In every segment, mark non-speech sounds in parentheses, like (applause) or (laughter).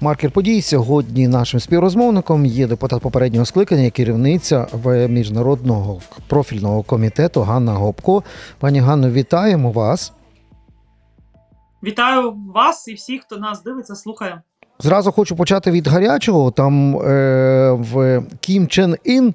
Маркер подій сьогодні нашим співрозмовником є депутат попереднього скликання, керівниця міжнародного профільного комітету Ганна Гопко. Пані Ганно, вітаємо вас. Вітаю вас і всіх, хто нас дивиться, слухає. Зразу хочу почати від гарячого. Там е, в Кім Чен Ін,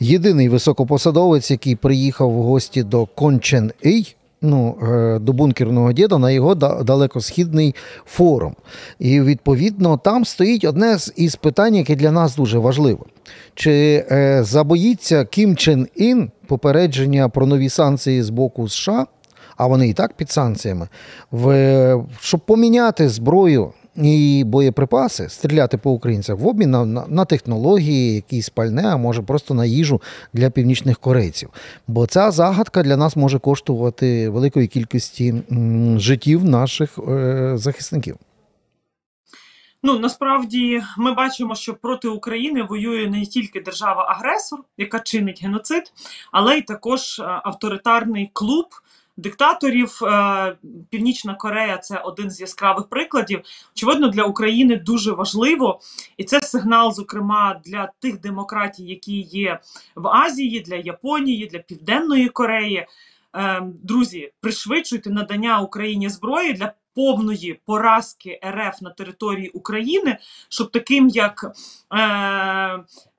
єдиний високопосадовець, який приїхав в гості до Кон Чен Ій, ну, е, до бункерного діда на його далекосхідний форум. І відповідно там стоїть одне із питань, яке для нас дуже важливе. Чи е, забоїться Кім Чен Ін попередження про нові санкції з боку США, а вони і так під санкціями, в, щоб поміняти зброю і боєприпаси, стріляти по українцях в обмін на, на, на технології, якісь пальне, а може просто на їжу для північних корейців. Бо ця загадка для нас може коштувати великої кількості м, життів наших е, захисників. Ну насправді ми бачимо, що проти України воює не тільки держава-агресор, яка чинить геноцид, але й також е, авторитарний клуб. Диктаторів Е, Північна Корея це один з яскравих прикладів. Очевидно, для України дуже важливо, і це сигнал, зокрема, для тих демократій, які є в Азії, для Японії, для Південної Кореї. Е, Друзі, пришвидшуйте надання Україні зброї для повної поразки РФ на території України, щоб таким як е,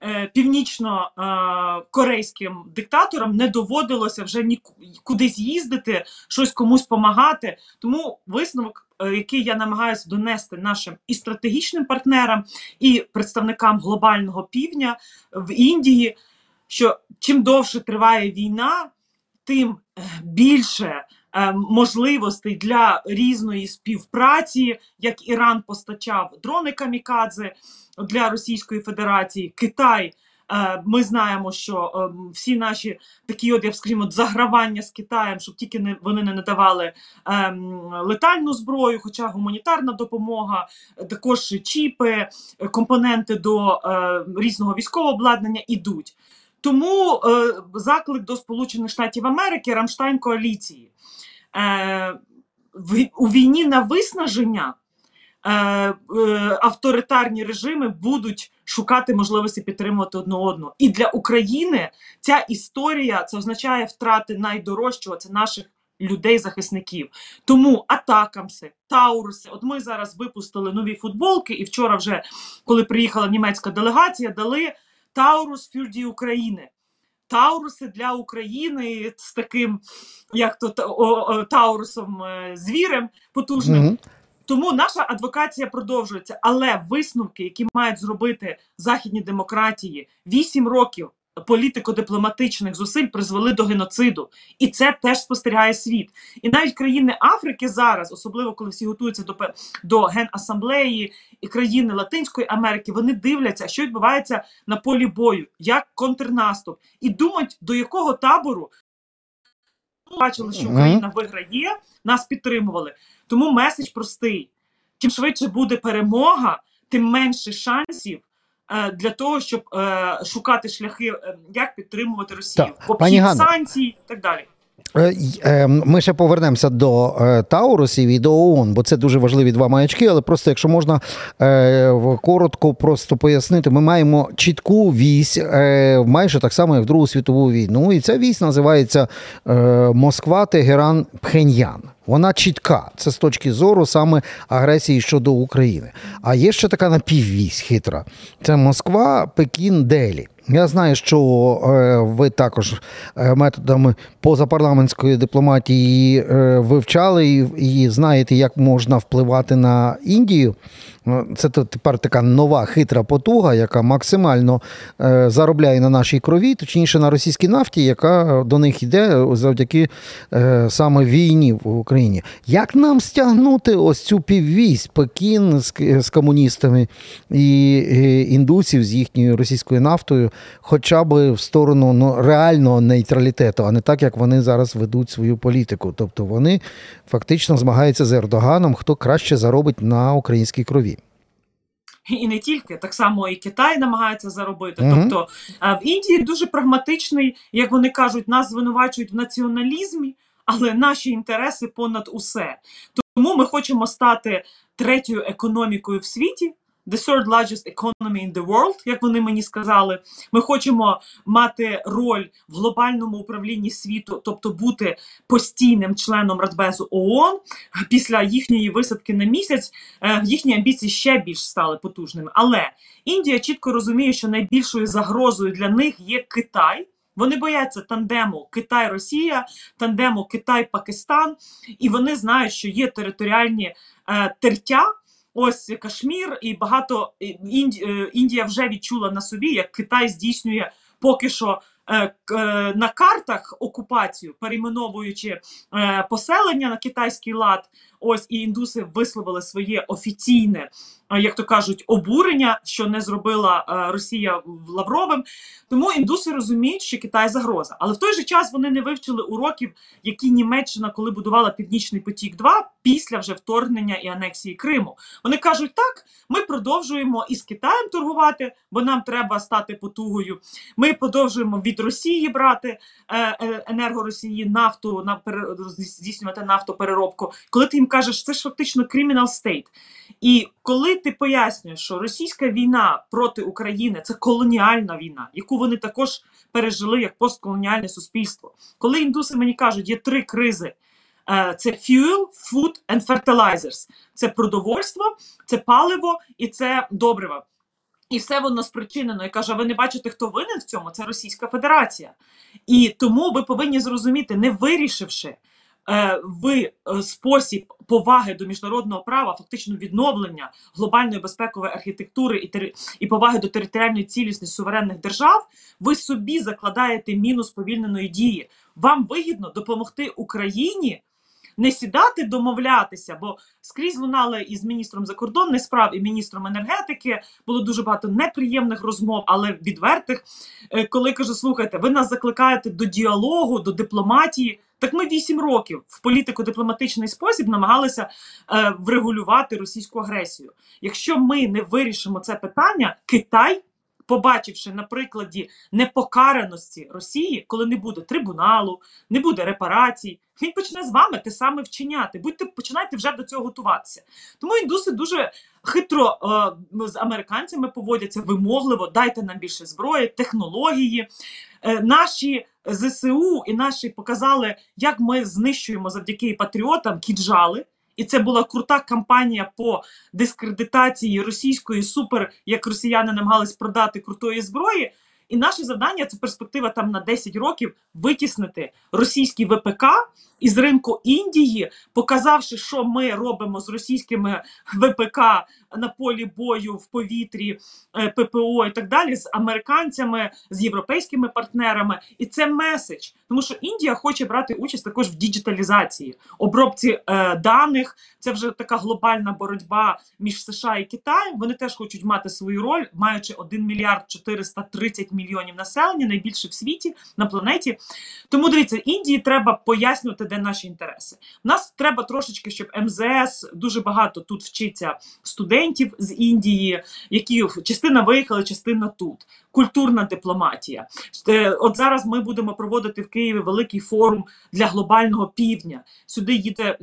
е, північно-корейським диктаторам не доводилося вже ні кудись їздити, щось комусь помагати. Тому висновок, е, який я намагаюся донести нашим і стратегічним партнерам, і представникам глобального півдня в Індії, що чим довше триває війна, тим е, більше можливостей для різної співпраці, як Іран постачав дрони камікадзе для Російської Федерації, Китай. е, Ми знаємо, що е, всі наші такі, от я б скажімо, загравання з Китаєм, щоб тільки не вони не надавали летальну зброю, хоча гуманітарна допомога, е, також чіпи, е, компоненти до е, різного військового обладнання ідуть. Тому е, заклик до Сполучених Штатів Америки Рамштайн коаліції е, в, у війні на виснаження е, е, авторитарні режими будуть шукати можливості підтримувати одне одного. І для України ця історія це означає втрати найдорожчого це наших. Людей-захисників. Тому атакамси, тауруси. От ми зараз випустили нові футболки, і вчора, вже коли приїхала німецька делегація, дали Таурус Фюрді України. Тауруси для України з таким, як то Таурусом е, звірем потужним. Мгм. Тому наша адвокація продовжується. Але висновки, які мають зробити західні демократії, 8 років політико-дипломатичних зусиль призвели до геноциду, і це теж спостерігає світ. І навіть країни Африки зараз, особливо коли всі готуються до до генасамблеї і країни Латинської Америки, вони дивляться, що відбувається на полі бою, як контрнаступ, і думають, до якого табору бачили, що Україна виграє, нас підтримували. Тому меседж простий: чим швидше буде перемога, тим менше шансів. Е, Для того щоб е, шукати шляхи, е, як підтримувати Росію, пані санкцій і так далі. Е, й- е, Ми ще повернемося до е, Таурусів і до ООН, бо це дуже важливі два маячки. Але просто, якщо можна е, коротко просто пояснити, ми маємо чітку вісь, майже так само, як в Другу світову війну. І ця вісь називається Москва, Тегеран, Пхеньян. Вона чітка. Це з точки зору саме агресії щодо України. А є ще така напіввісь хитра. Це Москва, Пекін, Делі. Я знаю, що е, ви також е, методами позапарламентської дипломатії е, вивчали і, і знаєте, як можна впливати на Індію. Е, Це то тепер така нова хитра потуга, яка максимально е, заробляє на нашій крові, точніше на російській нафті, яка до них йде завдяки е, саме війні в Україні. Як нам стягнути ось цю піввісь Пекін з, комуністами і індусів з їхньою російською нафтою, хоча б в сторону ну, реального нейтралітету, а не так, як вони зараз ведуть свою політику. Тобто вони фактично змагаються з Ердоганом, хто краще заробить на українській крові. І не тільки так само і Китай намагається заробити. Мгм. Тобто е, в Індії дуже прагматичний, як вони кажуть, нас звинувачують в націоналізмі, але наші інтереси понад усе. Тому ми хочемо стати третьою економікою в світі. The third largest economy in the world, як вони мені сказали. Ми хочемо мати роль в глобальному управлінні світу, тобто бути постійним членом Радбезу ООН. Після їхньої висадки на місяць е, їхні амбіції ще більш стали потужними. Але Індія чітко розуміє, що найбільшою загрозою для них є Китай. Вони бояться тандему Китай-Росія, тандему Китай-Пакистан, і вони знають, що є територіальні е, тертя. Ось Кашмір, і багато е, Індія вже відчула на собі, як Китай здійснює поки що е, е, на картах окупацію, перейменовуючи поселення на китайський лад. Ось і індуси висловили своє офіційне як то кажуть, обурення, що не зробила е, Росія Лавровим. Тому індуси розуміють, що Китай загроза. Але в той же час вони не вивчили уроків, які Німеччина, коли будувала Північний потік, 2 після вже вторгнення і анексії Криму. Вони кажуть, так ми продовжуємо із Китаєм торгувати, бо нам треба стати потугою. Ми продовжуємо від Росії брати е, е, енерго Росії, нафту на здійснювати нафтопереробку. Коли ти їм кажеш, це ж фактично criminal state. І коли ти пояснюєш, що російська війна проти України це колоніальна війна, яку вони також пережили як постколоніальне суспільство. Коли індуси мені кажуть, є три кризи: е, це fuel, food and fertilizers. Це продовольство, це паливо і це добрива. І все воно спричинено. І каже: ви не бачите, хто винен в цьому? Це Російська Федерація. І тому ви повинні зрозуміти, не вирішивши Е, в е, спосіб поваги до міжнародного права, фактично відновлення глобальної безпекової архітектури і тери... і поваги до територіальної цілісності суверенних держав, ви собі закладаєте мінус повільненої дії. Вам вигідно допомогти Україні. Не сідати, домовлятися, бо скрізь лунали із міністром закордонних справ і міністром енергетики було дуже багато неприємних розмов, але відвертих. Е, коли кажу, слухайте, ви нас закликаєте до діалогу, до дипломатії. Так ми вісім років в політико-дипломатичний спосіб намагалися е, врегулювати російську агресію. Якщо ми не вирішимо це питання, Китай, побачивши на прикладі непокараності Росії, коли не буде трибуналу, не буде репарацій, він почне з вами те саме вчиняти. Будьте починайте вже до цього готуватися. Тому індуси дуже хитро е, з американцями поводяться вимогливо. Дайте нам більше зброї, технології. Е, наші ЗСУ і наші показали, як ми знищуємо завдяки патріотам кіджали. І це була крута кампанія по дискредитації російської супер, як росіяни намагались продати крутої зброї. І наше завдання це перспектива там на 10 років витіснити російський ВПК із ринку Індії, показавши, що ми робимо з російськими ВПК на полі бою в повітрі, е, ППО і так далі, з американцями, з європейськими партнерами. І це меседж, тому що Індія хоче брати участь також в діджиталізації, обробці е, даних. Це вже така глобальна боротьба між США і Китаєм. Вони теж хочуть мати свою роль, маючи 1 мільярд 430 мільйонів населення, найбільше в світі на планеті. Тому дивіться, Індії треба пояснювати де наші інтереси. Нас треба трошечки, щоб МЗС дуже багато тут вчиться студентів з Індії, які частина виїхали, частина тут. Культурна дипломатія. Е, от зараз ми будемо проводити в Києві великий форум для глобального півдня. Сюди їде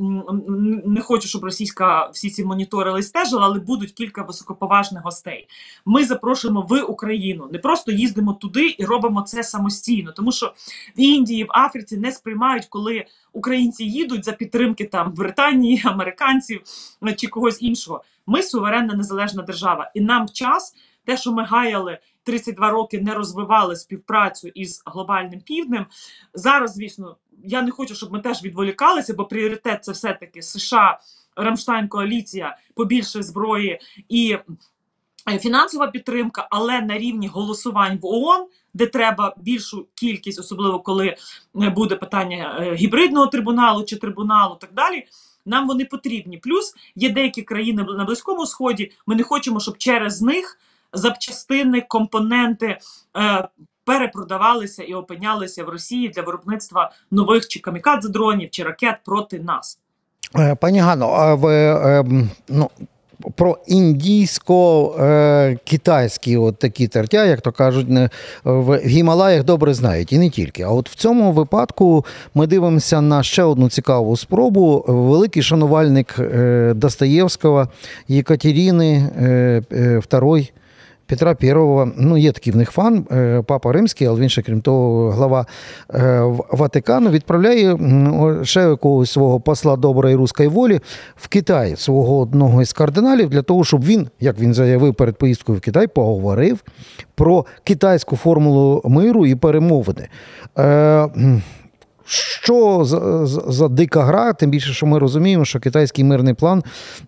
не хочу, щоб російська всі ці моніторили стежили, але будуть кілька високоповажних гостей. Ми запрошуємо в Україну, не просто їздимо туди і робимо це самостійно, тому що в Індії, в Африці не сприймають, коли українці їдуть за підтримки там Британії, (laughs) американців е, чи когось іншого. Ми суверенна незалежна держава, і нам час, те, що ми гаяли 32 роки, не розвивали співпрацю із глобальним півднем. Зараз, звісно, я не хочу, щоб ми теж відволікалися, бо пріоритет це все таки США, Рамштайн, коаліція, побільше зброї і. Е, фінансова підтримка, але на рівні голосувань в ООН, де треба більшу кількість, особливо коли е, буде питання е, гібридного трибуналу чи трибуналу, так далі. Нам вони потрібні. Плюс є деякі країни на близькому сході. Ми не хочемо, щоб через них запчастини, компоненти е, перепродавалися і опинялися в Росії для виробництва нових чи камікадзе дронів чи ракет проти нас. Пані Гано, а ви ем, ну про індійсько-китайські от такі тертя, як то кажуть, в Гімалаях добре знають. І не тільки. А от в цьому випадку ми дивимося на ще одну цікаву спробу. Великий шанувальник Достоєвського Єкатеріни II Петра Пєрова, ну є такий в них фан, е, папа Римський, але він ще, крім того, глава е, Ватикану, відправляє ще якогось свого посла доброї руської волі в Китай, свого одного із кардиналів, для того, щоб він, як він заявив перед поїздкою в Китай, поговорив про китайську формулу миру і перемовини. Що за, за за, дика гра, тим більше, що ми розуміємо, що китайський мирний план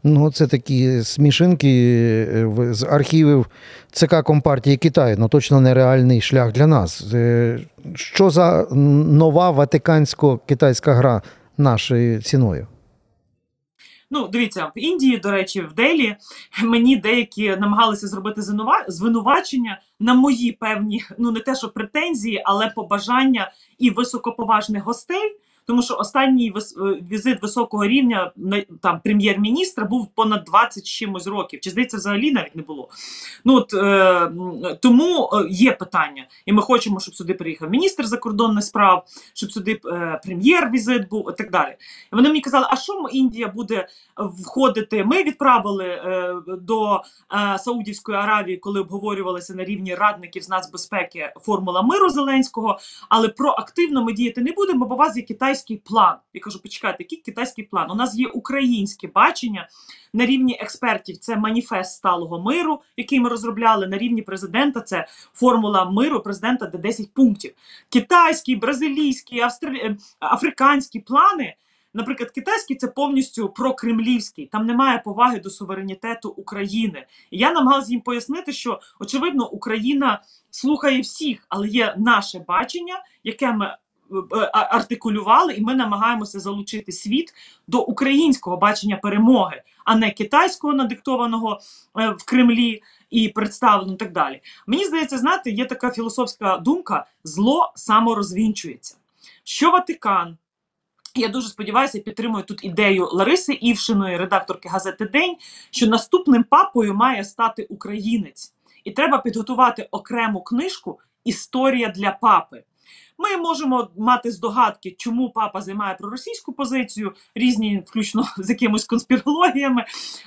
ну це такі смішинки е, з архівів ЦК Компартії Китаю, ну точно нереальний шлях для нас. Е, що за нова ватикансько-китайська гра нашою ціною? Ну, дивіться, в Індії, до речі, в Делі мені деякі намагалися зробити звинувачення на мої певні, ну не те, що претензії, але побажання і високоповажних гостей. Тому що останній е, візит високого рівня там прем'єр-міністра був понад 20 чимось років. Чи здається, взагалі навіть не було. Ну от е, тому е, є питання, і ми хочемо, щоб сюди приїхав міністр закордонних справ, щоб сюди е, прем'єр-візит був і так далі. І Вони мені казали, а що Індія буде входити? Ми відправили е, до е, Саудівської Аравії, коли обговорювалися на рівні радників з нацбезпеки формула миру Зеленського, але проактивно ми діяти не будемо, бо вас є Китай китайський план. Я кажу, почекайте, який китайський план? У нас є українське бачення на рівні експертів. Це маніфест сталого миру, який ми розробляли на рівні президента. Це формула миру президента, де 10 пунктів. Китайські, бразилійські, австралі... Е, африканські плани. Наприклад, китайський це повністю прокремлівський, там немає поваги до суверенітету України. І я намагалася їм пояснити, що очевидно Україна слухає всіх, але є наше бачення, яке ми артикулювали, і ми намагаємося залучити світ до українського бачення перемоги, а не китайського надиктованого е, в Кремлі і представлено так далі. Мені здається, знаєте, є така філософська думка: зло саморозвінчується. Що Ватикан? Я дуже сподіваюся, підтримую тут ідею Лариси Івшиної, редакторки газети День, що наступним папою має стати українець, і треба підготувати окрему книжку Історія для папи. Ми можемо мати здогадки, чому папа займає проросійську позицію, різні, включно (laughs) з якимись конспірологіями,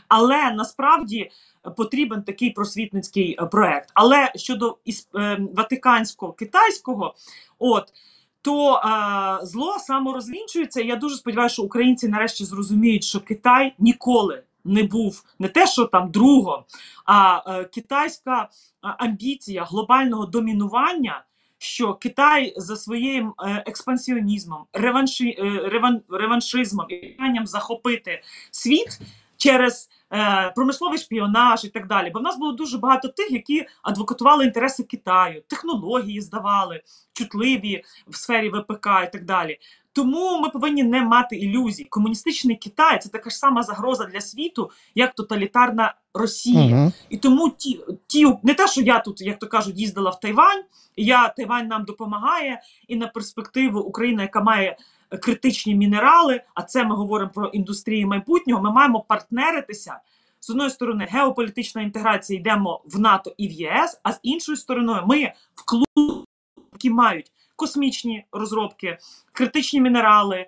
але насправді. Потрібен такий просвітницький е, проект. Але щодо е, ватиканського китайського, от то е, зло саморозвінчується. Я дуже сподіваюся, що українці нарешті зрозуміють, що Китай ніколи не був не те, що там другом, а е, китайська амбіція глобального домінування що Китай за своїм е, експансіонізмом, реванші, е, реван, реваншизмом і питанням захопити світ через е, промисловий шпіонаж і так далі. Бо в нас було дуже багато тих, які адвокатували інтереси Китаю, технології здавали, чутливі в сфері ВПК і так далі. Тому ми повинні не мати ілюзій. Комуністичний Китай це така ж сама загроза для світу, як тоталітарна Росія. Угу. І тому ті, ті не те, що я тут, як то кажуть, їздила в Тайвань. Я Тайвань нам допомагає, і на перспективу Україна, яка має критичні мінерали, а це ми говоримо про індустрію майбутнього. Ми маємо партнеритися. З одної сторони, геополітична інтеграція йдемо в НАТО і в ЄС, а з іншої сторони, ми в клуб, які мають космічні розробки, критичні мінерали,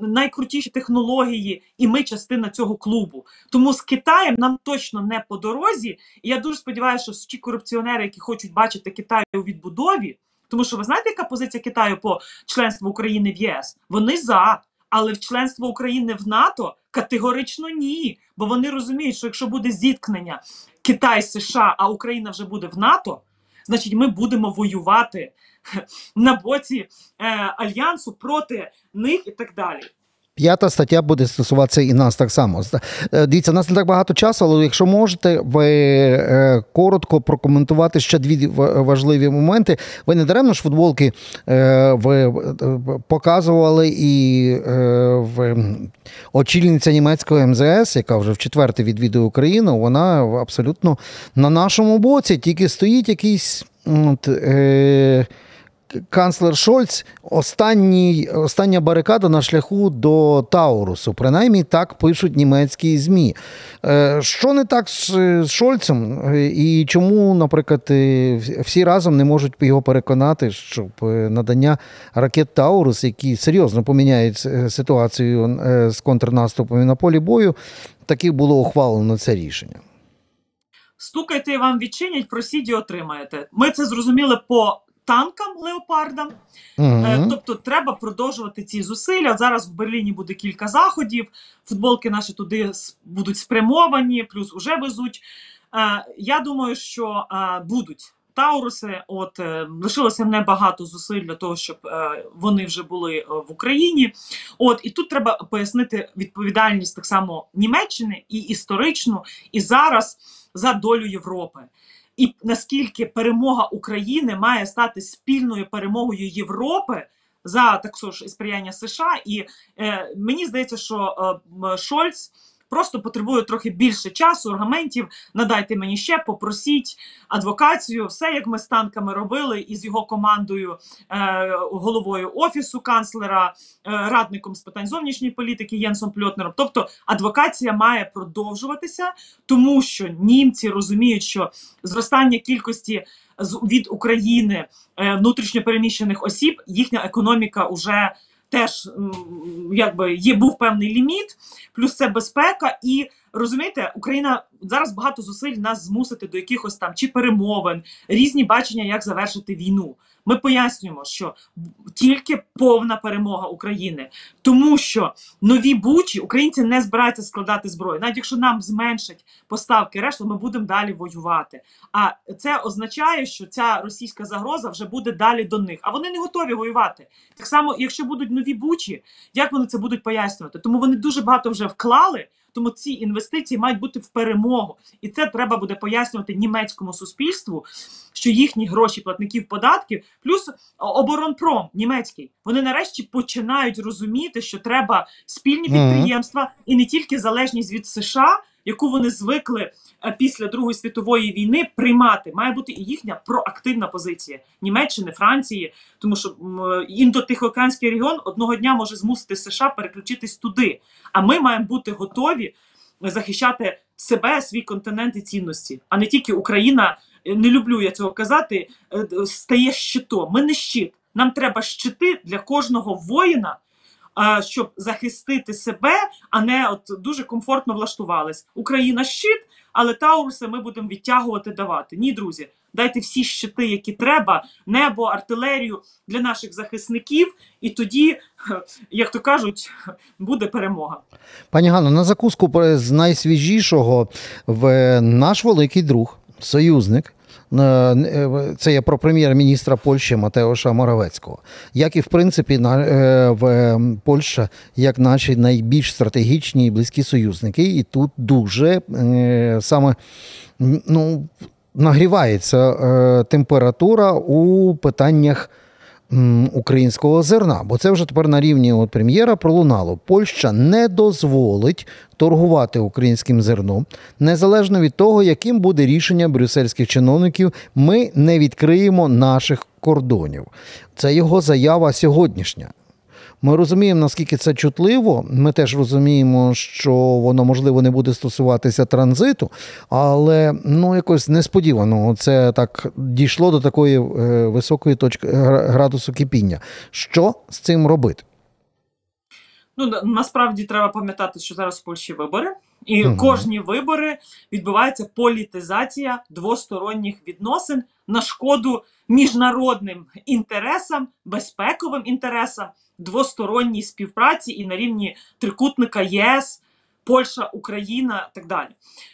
найкрутіші технології, і ми частина цього клубу. Тому з Китаєм нам точно не по дорозі. І я дуже сподіваюся, що ті корупціонери, які хочуть бачити Китай у відбудові, тому що ви знаєте, яка позиція Китаю по членству України в ЄС? Вони за. Але в членство України в НАТО категорично ні. Бо вони розуміють, що якщо буде зіткнення Китай, США, а Україна вже буде в НАТО, значить ми будемо воювати (laughs) на боці е, альянсу проти них і так далі. П'ята стаття буде стосуватися і нас так само. Е, дивіться, у нас не так багато часу, але якщо можете, ви е, коротко прокоментувати ще дві важливі моменти. Ви не даремно ж футболки е, ви показували і очільниця німецького МЗС, яка вже в четверте відвідує Україну, вона абсолютно на нашому боці, тільки стоїть якийсь. От, е, канцлер Шольц останній, остання барикада на шляху до Таурусу. Принаймні так пишуть німецькі ЗМІ. Е, що не так з, Шольцем? Е, і чому, наприклад, е, всі разом не можуть його переконати, щоб надання ракет Таурус, які серйозно поміняють ситуацію з контрнаступами на полі бою, таки було ухвалено це рішення? Стукайте і вам відчинять, просіть і отримаєте. Ми це зрозуміли по танкам леопардам. Угу. Тобто треба продовжувати ці зусилля. Зараз в Берліні буде кілька заходів. Футболки наші туди будуть спрямовані, плюс вже везуть. Е, я думаю, що е, будуть. Тауруси, от лишилося небагато зусиль для того, щоб е, вони вже були в Україні. От і тут треба пояснити відповідальність так само Німеччини і історичну, і зараз за долю Європи. І наскільки перемога України має стати спільною перемогою Європи за також сприяння США, і е, мені здається, що е, Шольц просто потребує трохи більше часу, аргументів. Надайте мені ще, попросіть адвокацію, все як ми з танками робили, і з його командою, е, головою офісу канцлера, е, радником з питань зовнішньої політики Єнсом Пльотнером. Тобто адвокація має продовжуватися, тому що німці розуміють, що зростання кількості від України е, внутрішньопереміщених осіб їхня економіка вже теж якби є був певний ліміт, плюс це безпека. І розумієте, Україна зараз багато зусиль нас змусити до якихось там чи перемовин, різні бачення, як завершити війну. Ми пояснюємо, що тільки повна перемога України, тому що нові бучі українці не збираються складати зброю. Навіть якщо нам зменшать поставки, решта ми будемо далі воювати. А це означає, що ця російська загроза вже буде далі до них. А вони не готові воювати. Так само, якщо будуть нові бучі, як вони це будуть пояснювати? Тому вони дуже багато вже вклали. Тому ці інвестиції мають бути в перемогу, і це треба буде пояснювати німецькому суспільству, що їхні гроші платників податків, плюс оборонпром німецький, вони нарешті починають розуміти, що треба спільні підприємства і не тільки залежність від США яку вони звикли після Другої світової війни приймати, має бути і їхня проактивна позиція Німеччини, Франції, тому що індотихоокеанський регіон одного дня може змусити США переключитись туди. А ми маємо бути готові захищати себе, свій континент і цінності, а не тільки Україна. Е, не люблю я цього казати. Е, стає щитом. Ми не щит. Нам треба щити для кожного воїна щоб захистити себе, а не от дуже комфортно влаштувались. Україна щит, але Тауруси ми будемо відтягувати давати. Ні, друзі, дайте всі щити, які треба, небо, артилерію для наших захисників, і тоді, (laughs) як то кажуть, (laughs) буде перемога. Пані Ганно, на закуску з найсвіжішого в наш великий друг, союзник. Е, е, це є про прем'єр-міністра Польщі Матеоша Моравецького, як і в принципі е, в Польща, як наші найбільш стратегічні і близькі союзники, і тут дуже саме ну, нагрівається температура у питаннях українського зерна, бо це вже тепер на рівні от прем'єра пролунало. Польща не дозволить торгувати українським зерном незалежно від того, яким буде рішення брюссельських чиновників. Ми не відкриємо наших кордонів. Це його заява сьогоднішня. Ми розуміємо, наскільки це чутливо. Ми теж розуміємо, що воно можливо не буде стосуватися транзиту, але ну якось несподівано це так дійшло до такої е, високої точки градусу кипіння. Що з цим робити? Ну насправді треба пам'ятати, що зараз в Польщі вибори, і угу. кожні вибори відбувається політизація двосторонніх відносин на шкоду міжнародним інтересам, безпековим інтересам двосторонній співпраці і на рівні трикутника ЄС, Польща, Україна так далі.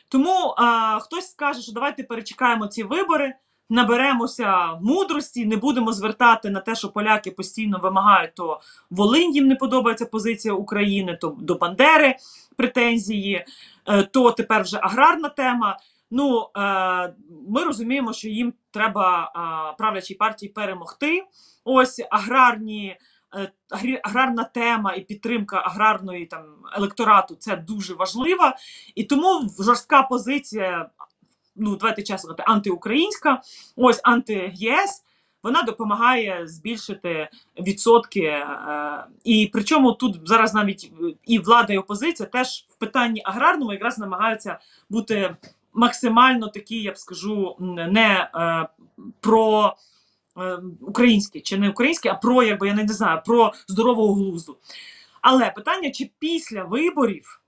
Тому а, хтось скаже, що давайте перечекаємо ці вибори, наберемося мудрості, не будемо звертати на те, що поляки постійно вимагають, то Волинь їм не подобається позиція України, то до Бандери претензії, е, то тепер вже аграрна тема. Ну, е, ми розуміємо, що їм треба правлячій партії перемогти. Ось аграрні. Е, аграрна тема і підтримка аграрної там електорату це дуже важлива, і тому жорстка позиція. Ну, давайте чесно сказати, антиукраїнська, ось анти-ЄС вона допомагає збільшити відсотки. е, І причому тут зараз навіть і влада, і опозиція теж в питанні аграрному якраз намагаються бути максимально такі, я б скажу, не е, про. е, Українські чи не українські, а про якби я не знаю, про здорового глузду. Але питання, чи після виборів,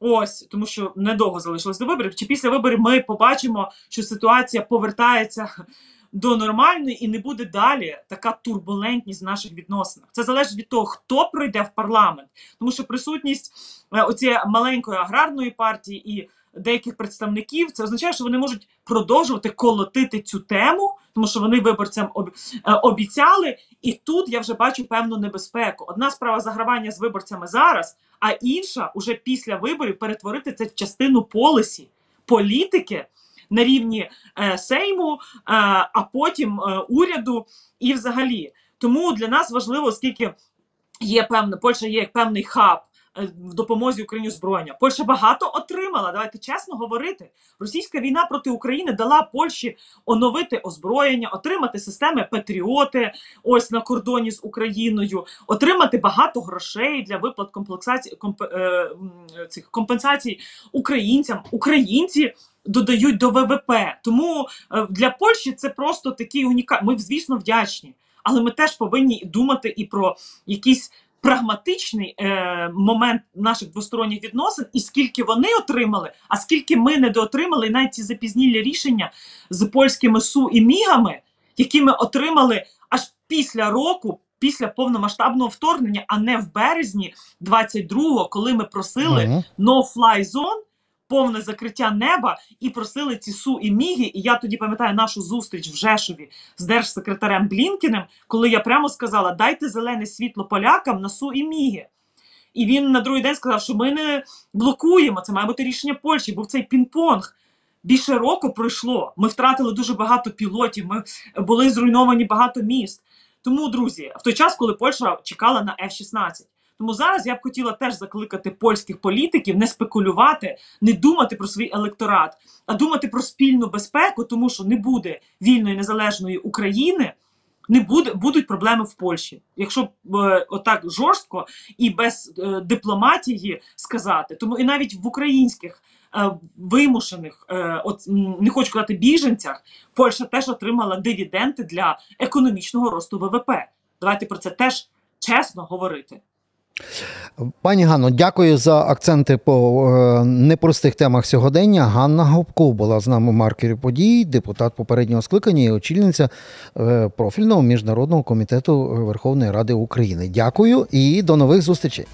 ось тому що недовго залишилось до виборів, чи після виборів ми побачимо, що ситуація повертається до нормальної і не буде далі така турбулентність в наших відносинах. Це залежить від того, хто пройде в парламент, тому що присутність е, оцієї маленької аграрної партії і деяких представників це означає, що вони можуть продовжувати колотити цю тему, тому що вони виборцям е, обіцяли. І тут я вже бачу певну небезпеку. Одна справа загравання з виборцями зараз, а інша уже після виборів перетворити це в частину полисі політики на рівні е, Сейму, е, а потім е, уряду і взагалі. Тому для нас важливо, оскільки є певна Польща є як певний хаб. Е, В допомозі Україні зброєння Польща багато отримала. Давайте чесно говорити. Російська війна проти України дала Польщі оновити озброєння, отримати системи Патріоти, ось на кордоні з Україною, отримати багато грошей для виплат комплексації комп, е, цих компенсацій українцям. Українці додають до ВВП. Тому е, для Польщі це просто такий унікальний. Ми, звісно, вдячні, але ми теж повинні думати і про якийсь прагматичний е, момент наших двосторонніх відносин, і скільки вони отримали, а скільки ми недоотримали, і навіть ці запізнілі рішення з польськими су і мігами, які ми отримали аж після року. Після повномасштабного вторгнення, а не в березні 22-го, коли ми просили no-fly zone, повне закриття неба, і просили ці су і міги. І я тоді пам'ятаю нашу зустріч в Жешові з держсекретарем Блінкіним, коли я прямо сказала: дайте зелене світло полякам на су і міги. І він на другий день сказав, що ми не блокуємо, це має бути рішення Польщі. Був цей пінг-понг. Більше року пройшло. Ми втратили дуже багато пілотів. Ми були зруйновані багато міст. Тому, друзі, в той час, коли Польща чекала на F-16. Тому зараз я б хотіла теж закликати польських політиків не спекулювати, не думати про свій електорат, а думати про спільну безпеку, тому що не буде вільної незалежної України, не буде будуть проблеми в Польщі. Якщо е, отак жорстко і без е, дипломатії сказати, тому і навіть в українських е, вимушених, е, от не хочу казати біженцях, Польща теж отримала дивіденди для економічного росту ВВП. Давайте про це теж чесно говорити. Пані Ганно, дякую за акценти по е, непростих темах сьогодення. Ганна Гопко була з нами маркері подій, депутат попереднього скликання і очільниця е, профільного міжнародного комітету Верховної Ради України. Дякую і до нових зустрічей.